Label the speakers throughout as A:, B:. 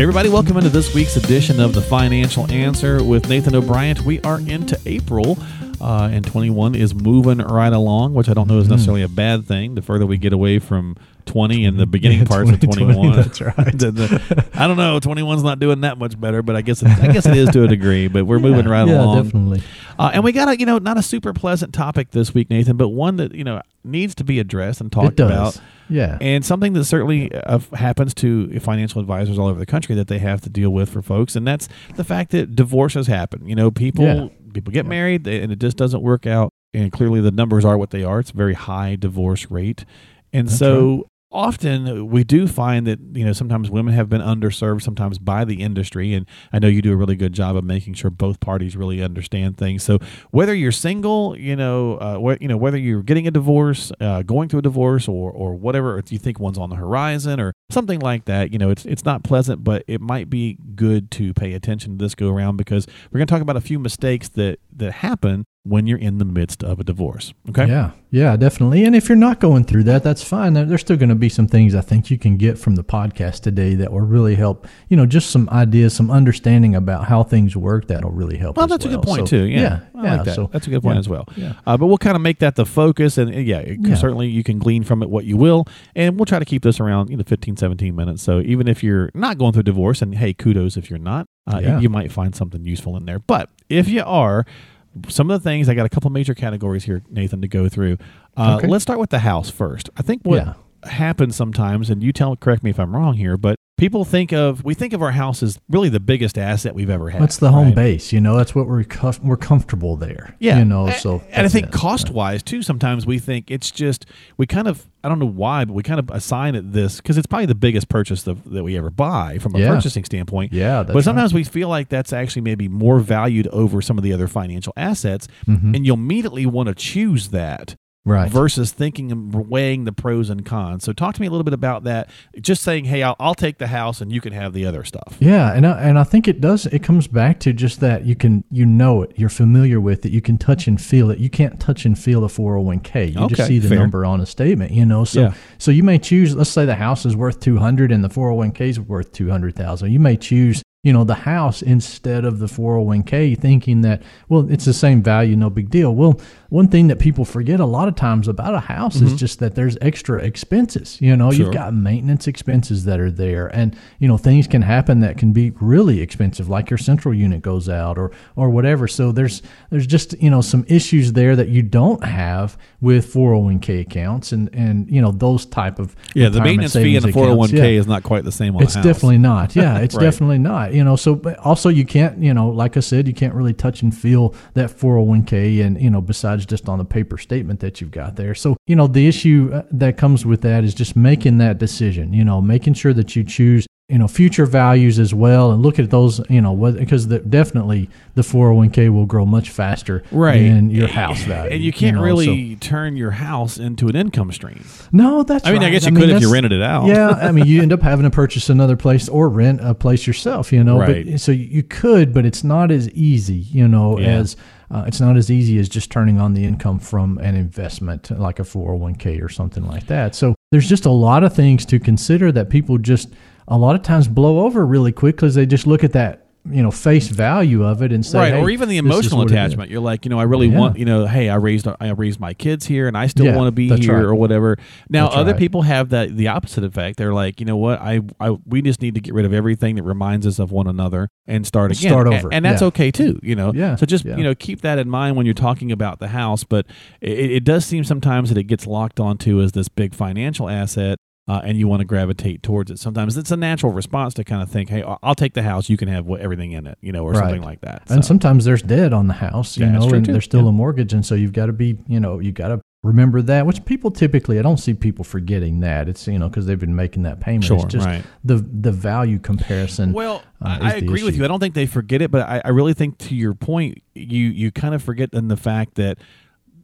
A: Everybody, welcome into this week's edition of The Financial Answer with Nathan O'Brien. We are into April, uh, and 21 is moving right along, which I don't know is necessarily a bad thing. The further we get away from 20 and the beginning
B: Yeah,
A: parts of
B: 20,
A: 21.
B: that's right.
A: the- I don't know. 21's not doing that much better, but I guess it, I guess it is to a degree. But we're moving right
B: yeah,
A: along.
B: definitely.
A: Uh, and we got a you know not a super pleasant topic this week, Nathan, but one that you know needs to be addressed and talked about.
B: Yeah.
A: And something that certainly uh, happens to financial advisors all over the country that they have to deal with for folks, and that's the fact that divorces happen. You know, people
B: Yeah.
A: People get married they- and it just doesn't work out, and clearly the numbers are what they are. It's a very high divorce rate, and
B: That's
A: so. Often we do find that you know sometimes women have been underserved sometimes by the industry, and I know you do a really good job of making sure both parties really understand things. So whether you're single, you know, uh, wh- you know whether you're getting a divorce, uh, going through a divorce, or or whatever, if you think one's on the horizon or something like that, you know, it's it's not pleasant, but it might be good to pay attention to this go around because we're going to talk about a few mistakes that that happen when you're in the midst of a divorce. Okay.
B: Yeah, yeah, definitely. And if you're not going through that, that's fine. There's still going to be some things I think you can get from the podcast today that will really help. You know, just some ideas, some understanding about how things work that'll really help.
A: Well, that's a good point
B: So,
A: too. Yeah,
B: yeah,
A: I
B: yeah.
A: like that.
B: So
A: that's a good point
B: yeah,
A: as well.
B: Yeah.
A: Uh, but we'll kind of make that the focus, and yeah, it,
B: Yeah.
A: certainly you can glean from it what you will, and we'll try to keep this around you know 15, 17 minutes. So even if you're not going through divorce, and hey, kudos if you're not, uh, you might find something useful in there. But if you are, some of the things I got a couple major categories here, Nathan, to go through. Uh,
B: Okay.
A: Let's start with the house first. I think what
B: Yeah.
A: happens sometimes, and you tell correct me if I'm wrong here, but people think of we think of our house as really the biggest asset we've ever had.
B: That's the home
A: right?
B: base. You know, that's what we're comf- we're comfortable there.
A: Yeah,
B: You know, so
A: and I think
B: it.
A: cost wise too. Sometimes we think it's just we kind of I don't know why, but we kind of assign it this because it's probably the biggest purchase that, that we ever buy from a
B: Yeah.
A: purchasing standpoint.
B: Yeah,
A: but sometimes we feel like that's actually maybe more valued over some of the other financial assets, mm-hmm. and you'll immediately want to choose that.
B: Right.
A: Versus thinking and weighing the pros and cons. So, talk to me a little bit about that. Just saying, "Hey, I'll, I'll take the house, and you can have the other stuff."
B: Yeah, and I, and I think it does. It comes back to just that you can you know it, you're familiar with it, you can touch and feel it. You can't touch and feel the 401k. You
A: Okay,
B: just see the
A: fair.
B: number on a statement, you know. So
A: Yeah.
B: so you may choose. Let's say the house is worth 200 and the 401k is worth 200,000. You may choose. You know the house instead of the 401k, thinking that well it's the same value, no big deal. Well, one thing that people forget a lot of times about a house is just that there's extra expenses. You know,
A: Mm-hmm. Sure.
B: you've got maintenance expenses that are there and you know things can happen that can be really expensive like your central unit goes out or or whatever so there's there's just you know some issues there that you don't have with 401k accounts and and you know those type of
A: Yeah, the maintenance fee in the 401k
B: Yeah.
A: is not quite the same on
B: It's
A: a house.
B: definitely not. Yeah, it's
A: Right.
B: definitely not. You know, so but also you can't, you know, like I said, you can't really touch and feel that 401k and, you know, besides just on the paper statement that you've got there. So, you know, the issue uh, that comes with that is just making that decision, you know, making sure that you choose you know future values as well and look at those you know what because the, definitely the 401k will grow much faster
A: right
B: than your house value
A: and you can't
B: know,
A: really turn your house into an income stream
B: no that's
A: i mean i guess you could if you rented it out
B: yeah, I mean, you end up having to purchase another place or rent a place yourself, you know.
A: Right.
B: But so you could, but it's not as easy, you know,
A: Yeah.
B: as uh, it's not as easy as just turning on the income from an investment like a 401k or something like that. So there's just a lot of things to consider that people just a lot of times blow over really quick because they just look at that you know face value of it and say
A: right
B: "Hey,
A: or even the emotional
B: what it is."
A: attachment you're like you know i really
B: Yeah.
A: want you know hey i raised i raised my kids here and i still
B: Yeah,
A: want to be here
B: right.
A: or whatever now
B: That's
A: other
B: right.
A: people have that the opposite effect they're like you know what I, I we just need to get rid of everything that reminds us of one another and start again
B: Start over,
A: and, that's
B: yeah.
A: okay too you know
B: Yeah,
A: so just you know keep that in mind when you're talking about the house but it, it does seem sometimes that it gets locked onto as this big financial asset uh, and you want to gravitate towards it. Sometimes it's a natural response to kind of think, "Hey, I'll- take the house. You can have everything in it," you know, or
B: Right.
A: something like that.
B: And sometimes there's debt on the house, you
A: Yeah,
B: know, and
A: too.
B: there's still
A: Yeah.
B: a mortgage, and so you've got to be, you know, you've got to remember that, which people typically, I don't see people forgetting that. It's, you know, because they've been making that payment.
A: Sure,
B: it's just
A: right.
B: the, the value comparison.
A: Well,
B: uh,
A: I, I
B: is the
A: agree with you. I don't think they forget it, but I, I really think to your point, you you kind of forget in the fact that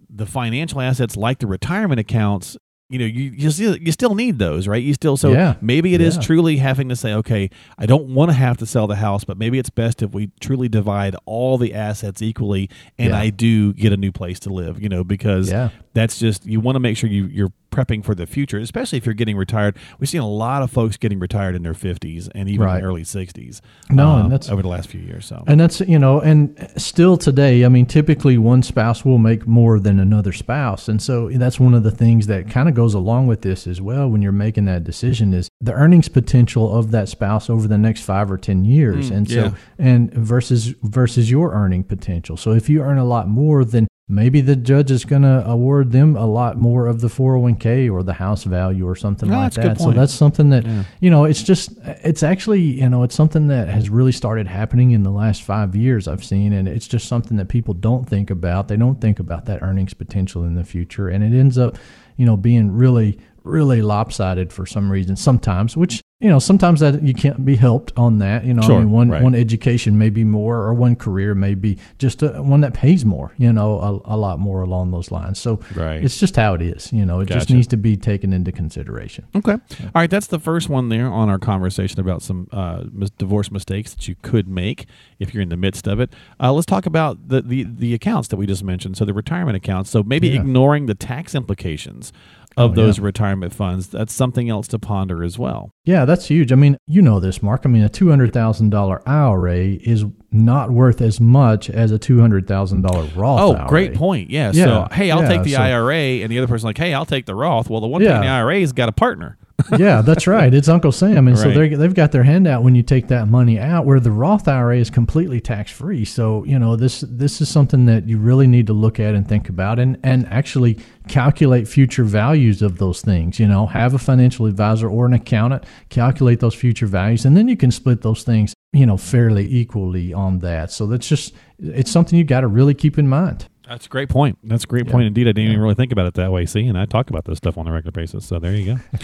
A: the financial assets, like the retirement accounts, you know, you you still, you still need those, right? You still so
B: Yeah.
A: maybe it is
B: Yeah.
A: truly having to say, okay, I don't want to have to sell the house, but maybe it's best if we truly divide all the assets equally, and
B: Yeah.
A: I do get a new place to live, you know, because
B: Yeah.
A: that's just you want to make sure you you're prepping for the future, especially if you're getting retired. We've seen a lot of folks getting retired in their 50s and even
B: Right.
A: early 60s.
B: No, and that's-
A: over the last few years. So
B: And that's you know, and still today, I mean, typically one spouse will make more than another spouse, and so that's one of the things that kind of goes along with this as well. When you're making that decision, is the earnings potential of that spouse over the next five or ten years,
A: Mm,
B: and so
A: yeah.
B: and versus versus your earning potential. So if you earn a lot more, then maybe the judge is going to award them a lot more of the 401k or the house value or something
A: No,
B: like
A: that's a good
B: that. So that's something that
A: Yeah.
B: you know it's just it's actually you know it's something that has really started happening in the last five years i've seen and it's just something that people don't think about they don't think about that earnings potential in the future and it ends up you know being really really lopsided for some reason sometimes which you know sometimes that you can't be helped on that you know
A: Sure,
B: I mean, one
A: right.
B: one education may be more or one career may be just a, one that pays more you know a, a lot more along those lines so
A: Right.
B: it's just how it is you know it just needs to be taken into consideration
A: Okay. All right. That's the first one there on our conversation about some uh, divorce mistakes that you could make if you're in the midst of it. Uh, let's talk about the, the, the accounts that we just mentioned. So the retirement accounts. So maybe
B: Yeah.
A: ignoring the tax implications Oh, of
B: Oh,
A: those
B: yeah.
A: retirement funds. That's something else to ponder as well.
B: Yeah, that's huge. I mean, you know this, Mark. I mean, a two hundred thousand dollar IRA is not worth as much as a two hundred thousand dollar Roth.
A: Oh,
B: IRA.
A: great point. Yeah.
B: Yeah,
A: So, hey, I'll
B: yeah,
A: take the
B: so-
A: IRA. And the other person's like, hey, I'll take the Roth. Well, the one
B: Yeah.
A: taking the IRA's got a partner.
B: yeah, that's right. It's Uncle Sam, and so
A: Right.
B: they they've got their hand out when you take that money out. Where the Roth IRA is completely tax free. So you know this this is something that you really need to look at and think about, and and actually calculate future values of those things. You know, have a financial advisor or an accountant calculate those future values, and then you can split those things. You know, fairly equally on that. So that's just it's something you got to really keep in mind.
A: That's a great point. That's a great point indeed. I didn't even really think about it that way. See, and I talk about this stuff on a regular basis. So there you go.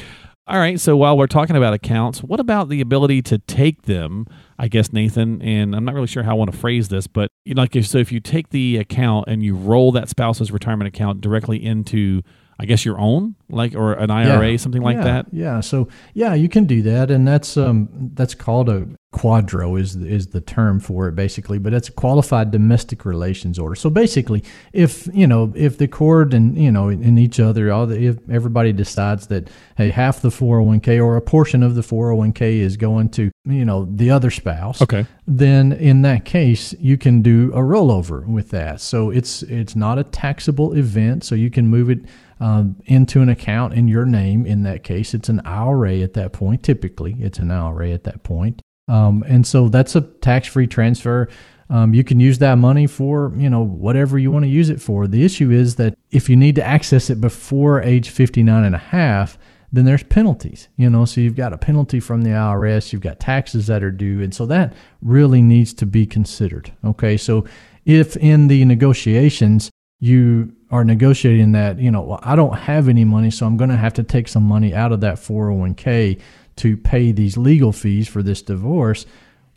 A: All right. So while we're talking about accounts, what about the ability to take them? I guess Nathan, and I'm not really sure how I want to phrase this, but you know, like if, so, if you take the account and you roll that spouse's retirement account directly into, I guess your own, like or an IRA,
B: Yeah.
A: something like
B: Yeah,
A: that.
B: Yeah. So yeah, you can do that, and that's um that's called a QDRO is is the term for it basically, but it's a qualified domestic relations order. So basically, if you know if the court and you know and each other, all the, if everybody decides that hey half the 401k or a portion of the 401k is going to you know the other spouse,
A: Okay.
B: then in that case you can do a rollover with that. So it's it's not a taxable event, so you can move it um, into an account in your name. In that case, it's an IRA at that point. Typically, it's an IRA at that point, um, and so that's a tax-free transfer. Um, you can use that money for you know whatever you want to use it for. The issue is that if you need to access it before age 59 and a half, then there's penalties, you know, so you've got a penalty from the IRS, you've got taxes that are due. And so that really needs to be considered. Okay. So if in the negotiations you are negotiating that, you know, well, I don't have any money, so I'm going to have to take some money out of that 401k to pay these legal fees for this divorce.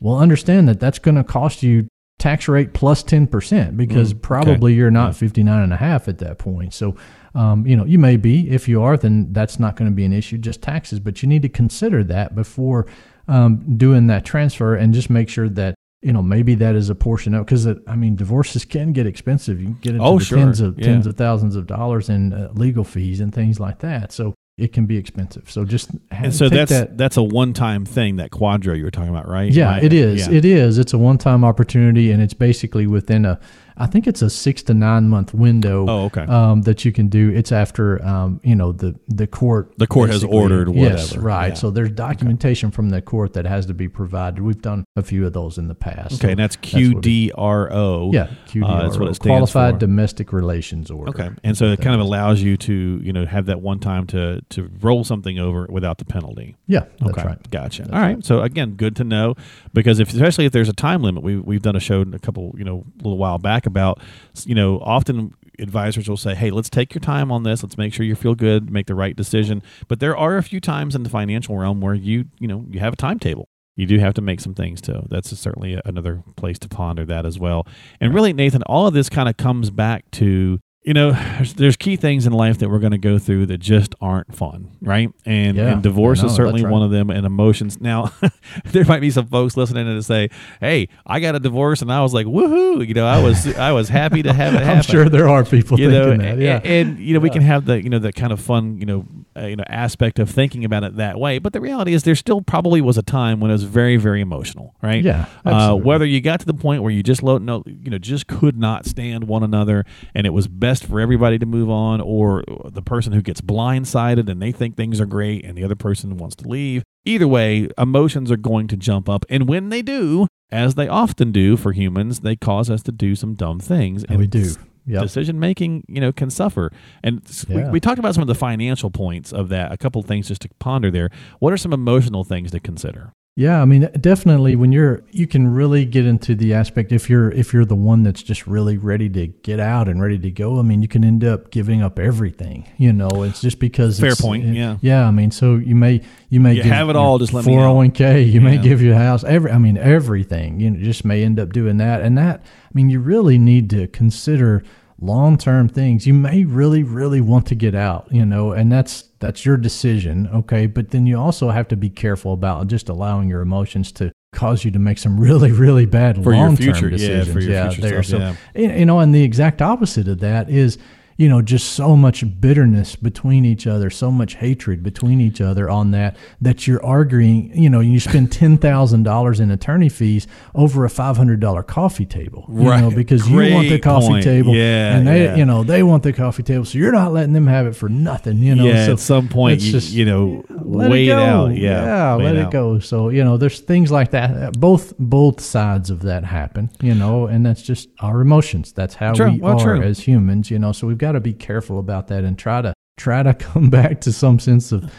B: Well, understand that that's going to cost you tax rate plus 10% because
A: Mm, okay.
B: probably you're not
A: Yeah.
B: 59 and a half at that point. So, um, you know, you may be. If you are, then that's not going to be an issue, just taxes. But you need to consider that before um, doing that transfer and just make sure that, you know, maybe that is a portion of because, I mean, divorces can get expensive. You can get into
A: Oh, sure.
B: tens of
A: Yeah.
B: tens of thousands of dollars in uh, legal fees and things like that. So it can be expensive. So just
A: And so that's
B: that.
A: that's a one time thing that QDRO you were talking about, right?
B: Yeah,
A: Right.
B: it is.
A: Yeah.
B: It is. It's a one-time opportunity, and it's basically within a, I think it's a six to nine month window.
A: Oh, okay.
B: Um, that you can do. It's after, um, you know, the the court.
A: The court has ordered
B: Yes, right.
A: Yeah.
B: So there's documentation from the court that has to be provided. We've done a few of those in the past.
A: okay,
B: So
A: and that's
B: what it-
A: QDRO.
B: yeah, QDR.
A: Uh, that's what it stands
B: Qualified
A: for.
B: Domestic Relations Order.
A: Okay, and so it kind of allows you to you know have that one time to to roll something over without the penalty.
B: Yeah, that's
A: okay,
B: right.
A: gotcha.
B: That's
A: All right. so again, good to know because if especially if there's a time limit, we we've done a show a couple you know a little while back about you know often advisors will say, "Hey, let's take your time on this. Let's make sure you feel good, make the right decision." But there are a few times in the financial realm where you, you know, you have a timetable. You do have to make some things too. That's certainly another place to ponder that as well. And really, Nathan, all of this kind of comes back to you know, there's, key things in life that we're going to go through that just aren't fun, right? And,
B: yeah,
A: and divorce
B: know,
A: is certainly
B: right.
A: one of them, and emotions. Now, there might be some folks listening to say, "Hey, I got a divorce," and I was like, "Woohoo!" You know, I was I was happy to have it happen.
B: I'm sure there are people
A: you
B: thinking
A: know,
B: that. Yeah,
A: and, and, you know, we can have the you know that kind of fun you know uh, you know aspect of thinking about it that way. But the reality is, there still probably was a time when it was very very emotional, right?
B: Yeah,
A: Uh, whether you got to the point where you just lo- no, you know just could not stand one another, and it was best for everybody to move on, or the person who gets blindsided and they think things are great, and the other person wants to leave. Either way, emotions are going to jump up, and when they do, as they often do for humans, they cause us to do some dumb things. And
B: we do. Yep.
A: decision making you know can suffer. And s- we, we talked about some of the financial points of that a couple of things just to ponder there. What are some emotional things to consider
B: Yeah, I mean, definitely when you're, you can really get into the aspect if you're if you're the one that's just really ready to get out and ready to go. I mean, you can end up giving up everything. You know, it's just because
A: Fair
B: it's-
A: point,
B: it-
A: yeah.
B: yeah. I mean, so you may you may
A: You have it all, just let me
B: four hundred one k. You may give your house every. I mean, everything. You know, just may end up doing that, and that. I mean, you really need to consider long term things. You may really, really want to get out, you know, and that's that's your decision, okay. But then you also have to be careful about just allowing your emotions to cause you to make some really, really bad long term
A: future, yeah,
B: decisions.
A: for your future
B: there.
A: stuff,
B: so you you know, and the exact opposite of that is. You know, just so much bitterness between each other, so much hatred between each other on that that you're arguing. You know, you spend ten thousand dollars in attorney fees over a five hundred dollar coffee table, you
A: Right.
B: know, because you want the coffee
A: point.
B: table,
A: Yeah,
B: and they,
A: yeah.
B: you know, they want the coffee table, so you're not letting them have it for nothing, you know.
A: yeah
B: so
A: at some point you,
B: just-
A: you know
B: let
A: wait
B: it go.
A: out yeah wait
B: let it go. So you know, there's things like that. Both both sides of that happen, you know, and that's just our emotions. That's how
A: True.
B: we
A: Well,
B: are
A: true.
B: as humans, you know. So we've got to be careful about that and try to try to come back to some sense of,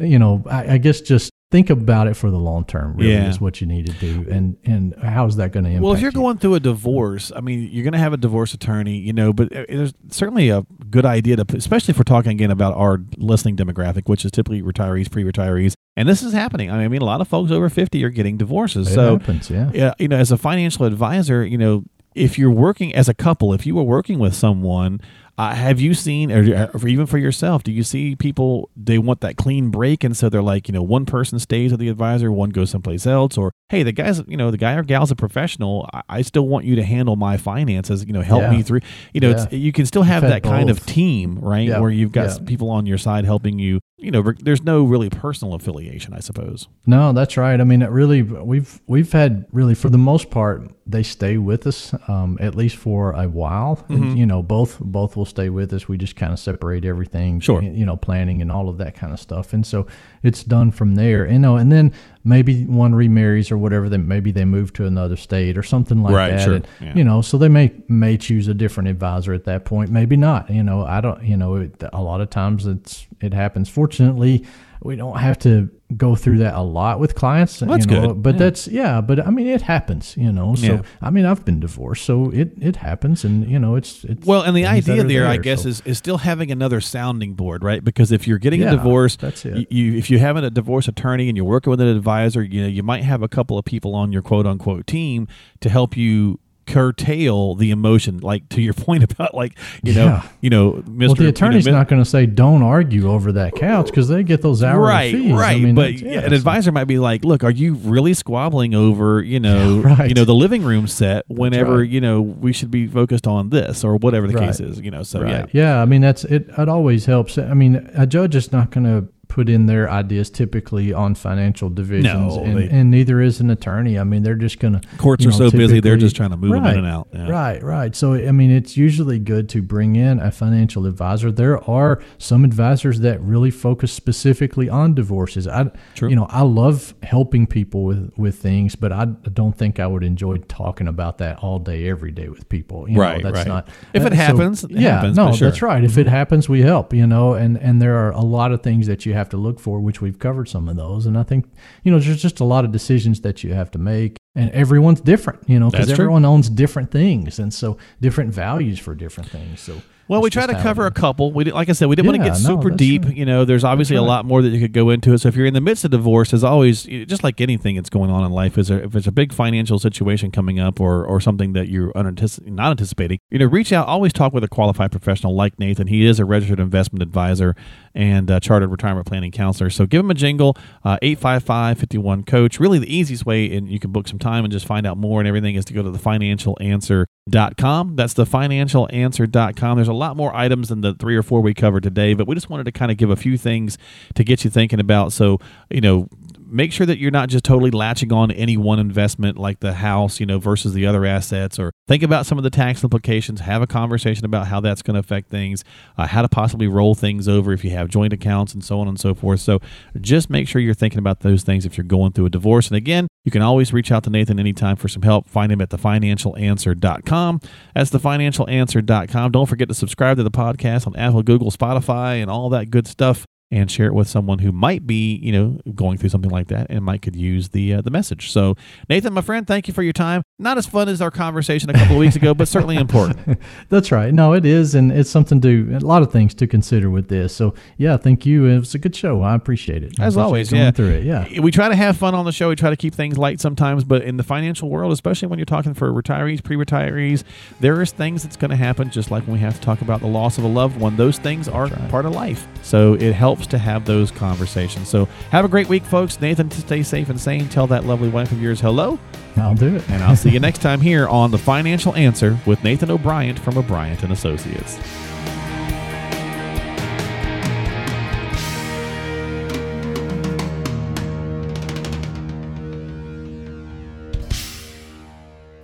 B: you know, I, I guess just think about it for the long term. Really,
A: Yeah.
B: is what you need to do, and and how's that going to impact?
A: Well, if you're
B: you?
A: going through a divorce, I mean, you're going to have a divorce attorney, you know, but uh, there's certainly a good idea to, especially if we're talking again about our listening demographic, which is typically retirees, pre-retirees, and this is happening. I mean, a lot of folks over 50 are getting divorces.
B: it
A: so,
B: happens, yeah.
A: yeah, you know, as a financial advisor, you know, if you're working as a couple, if you were working with someone, uh, have you seen, or, or even for yourself, do you see people they want that clean break, and so they're like, you know, one person stays with the advisor, one goes someplace else, or hey, the guy's, you know, the guy or gal's a professional. I, I still want you to handle my finances, you know, help
B: Yeah.
A: me through. You know, it's, you can still have that kind of team, right,
B: Yeah.
A: where you've got
B: Yeah.
A: people on your side helping you. You know, there's no really personal affiliation, I suppose.
B: No, that's right. I mean, it really we've we've had really for the most part they stay with us um, at least for a while.
A: Mm-hmm.
B: You know, both both will stay with us. We just kind of separate everything.
A: Sure.
B: You know, planning and all of that kind of stuff, and so it's done from there. You know, and then maybe one remarries or whatever. Then maybe they move to another state or something like
A: Right,
B: that.
A: sure.
B: And,
A: Yeah.
B: You know, so they may may choose a different advisor at that point. Maybe not. You know, I don't. You know, it, a lot of times it's it happens. Fortunately, we don't have to go through that a lot with clients.
A: That's
B: you know,
A: good.
B: But
A: Yeah.
B: that's yeah. But I mean, it happens. You know. So
A: Yeah.
B: I mean, I've been divorced, so it it happens, and you know, it's it's
A: Well, and the idea
B: are
A: there, I guess,
B: so-
A: is, is still having another sounding board, right? Because if you're getting
B: Yeah,
A: a divorce,
B: that's it.
A: You, you if you have a divorce attorney and you're working with an advisor, you know, you might have a couple of people on your quote unquote team to help you curtail the emotion like to your point about like you know
B: Yeah.
A: you know Mr.
B: Well, the
A: you know,
B: attorney's not going to say don't argue over that couch because they get those hourly
A: right
B: fees.
A: right
B: I mean,
A: but
B: yeah,
A: an advisor might be like look are you really squabbling over you know
B: Right.
A: you know the living room set whenever
B: right.
A: you know we should be focused on this or whatever the
B: Right.
A: case is you know so yeah
B: Yeah. I mean, that's it. It always helps. I mean, a judge is not going to put in their ideas typically on financial divisions,
A: No,
B: and,
A: they-
B: and neither is an attorney. I mean, they're just going to
A: courts
B: you
A: are
B: know,
A: so busy they're just trying to move them in and out yeah.
B: Right, right. So, I mean, it's usually good to bring in a financial advisor. There are some advisors that really focus specifically on divorces. I,
A: True.
B: you know, I love helping people with with things, but I don't think I would enjoy talking about that all day, every day with people. You
A: Right,
B: know, that's
A: right.
B: not.
A: If it
B: uh, so-
A: happens, it
B: yeah,
A: happens,
B: no,
A: sure.
B: that's right. If it happens, we help. You know, and and there are a lot of things that you have to look for, which we've covered some of those, and I think you know, there's just a lot of decisions that you have to make. And everyone's different, you know, because
A: true.
B: everyone owns different things, and so different values for different things. So
A: Well, we try to cover a couple. We like I said, we didn't want to get super
B: that's
A: deep.
B: right.
A: You know, there's obviously a lot more that you could go into it. So if you're in the midst of divorce, as always, just like anything that's going on in life, is there, if there's a big financial situation coming up or or something that you're unantici- not anticipating, you know, reach out. Always talk with a qualified professional like Nathan. He is a registered investment advisor and uh, chartered retirement planning counselor. So give him a jingle, uh, 855 51 coach. Really, the easiest way, and you can book some time and just find out more and everything, is to go to thefinancialanswer.com. That's thefinancialanswer.com. There's a lot more items than the three or four we covered today, but we just wanted to kind of give a few things to get you thinking about. So, you know, make sure that you're not just totally latching on to any one investment like the house, you know, versus the other assets, or think about some of the tax implications. Have a conversation about how that's going to affect things, uh, how to possibly roll things over if you have joint accounts, and so on and so forth. So just make sure you're thinking about those things if you're going through a divorce. And again, you can always reach out to Nathan anytime for some help. Find him at thefinancialanswer.com. That's thefinancialanswer.com. Don't forget to subscribe to the podcast on Apple, Google, Spotify, and all that good stuff and share it with someone who might be, you know, going through something like that and might could use the uh, the message. So, Nathan, my friend, thank you for your time. Not as fun as our conversation a couple of weeks ago, but certainly important.
B: That's right. No, it is, and it's something to a lot of things to consider with this. So yeah, thank you. It was a good show. I appreciate it.
A: As always, yeah.
B: through it. Yeah.
A: We try to have fun on the show. We try to keep things light sometimes, but in the financial world, especially when you're talking for retirees, pre-retirees, there is things that's going to happen. Just like when we have to talk about the loss of a loved one, those things are part of life. So it helps to have those conversations. So have a great week, folks. Nathan, stay safe and sane. Tell that lovely wife of yours hello,
B: I'll do it.
A: and I'll see you next time here on the Financial Answer with Nathan O'Brien from O'Brien and Associates.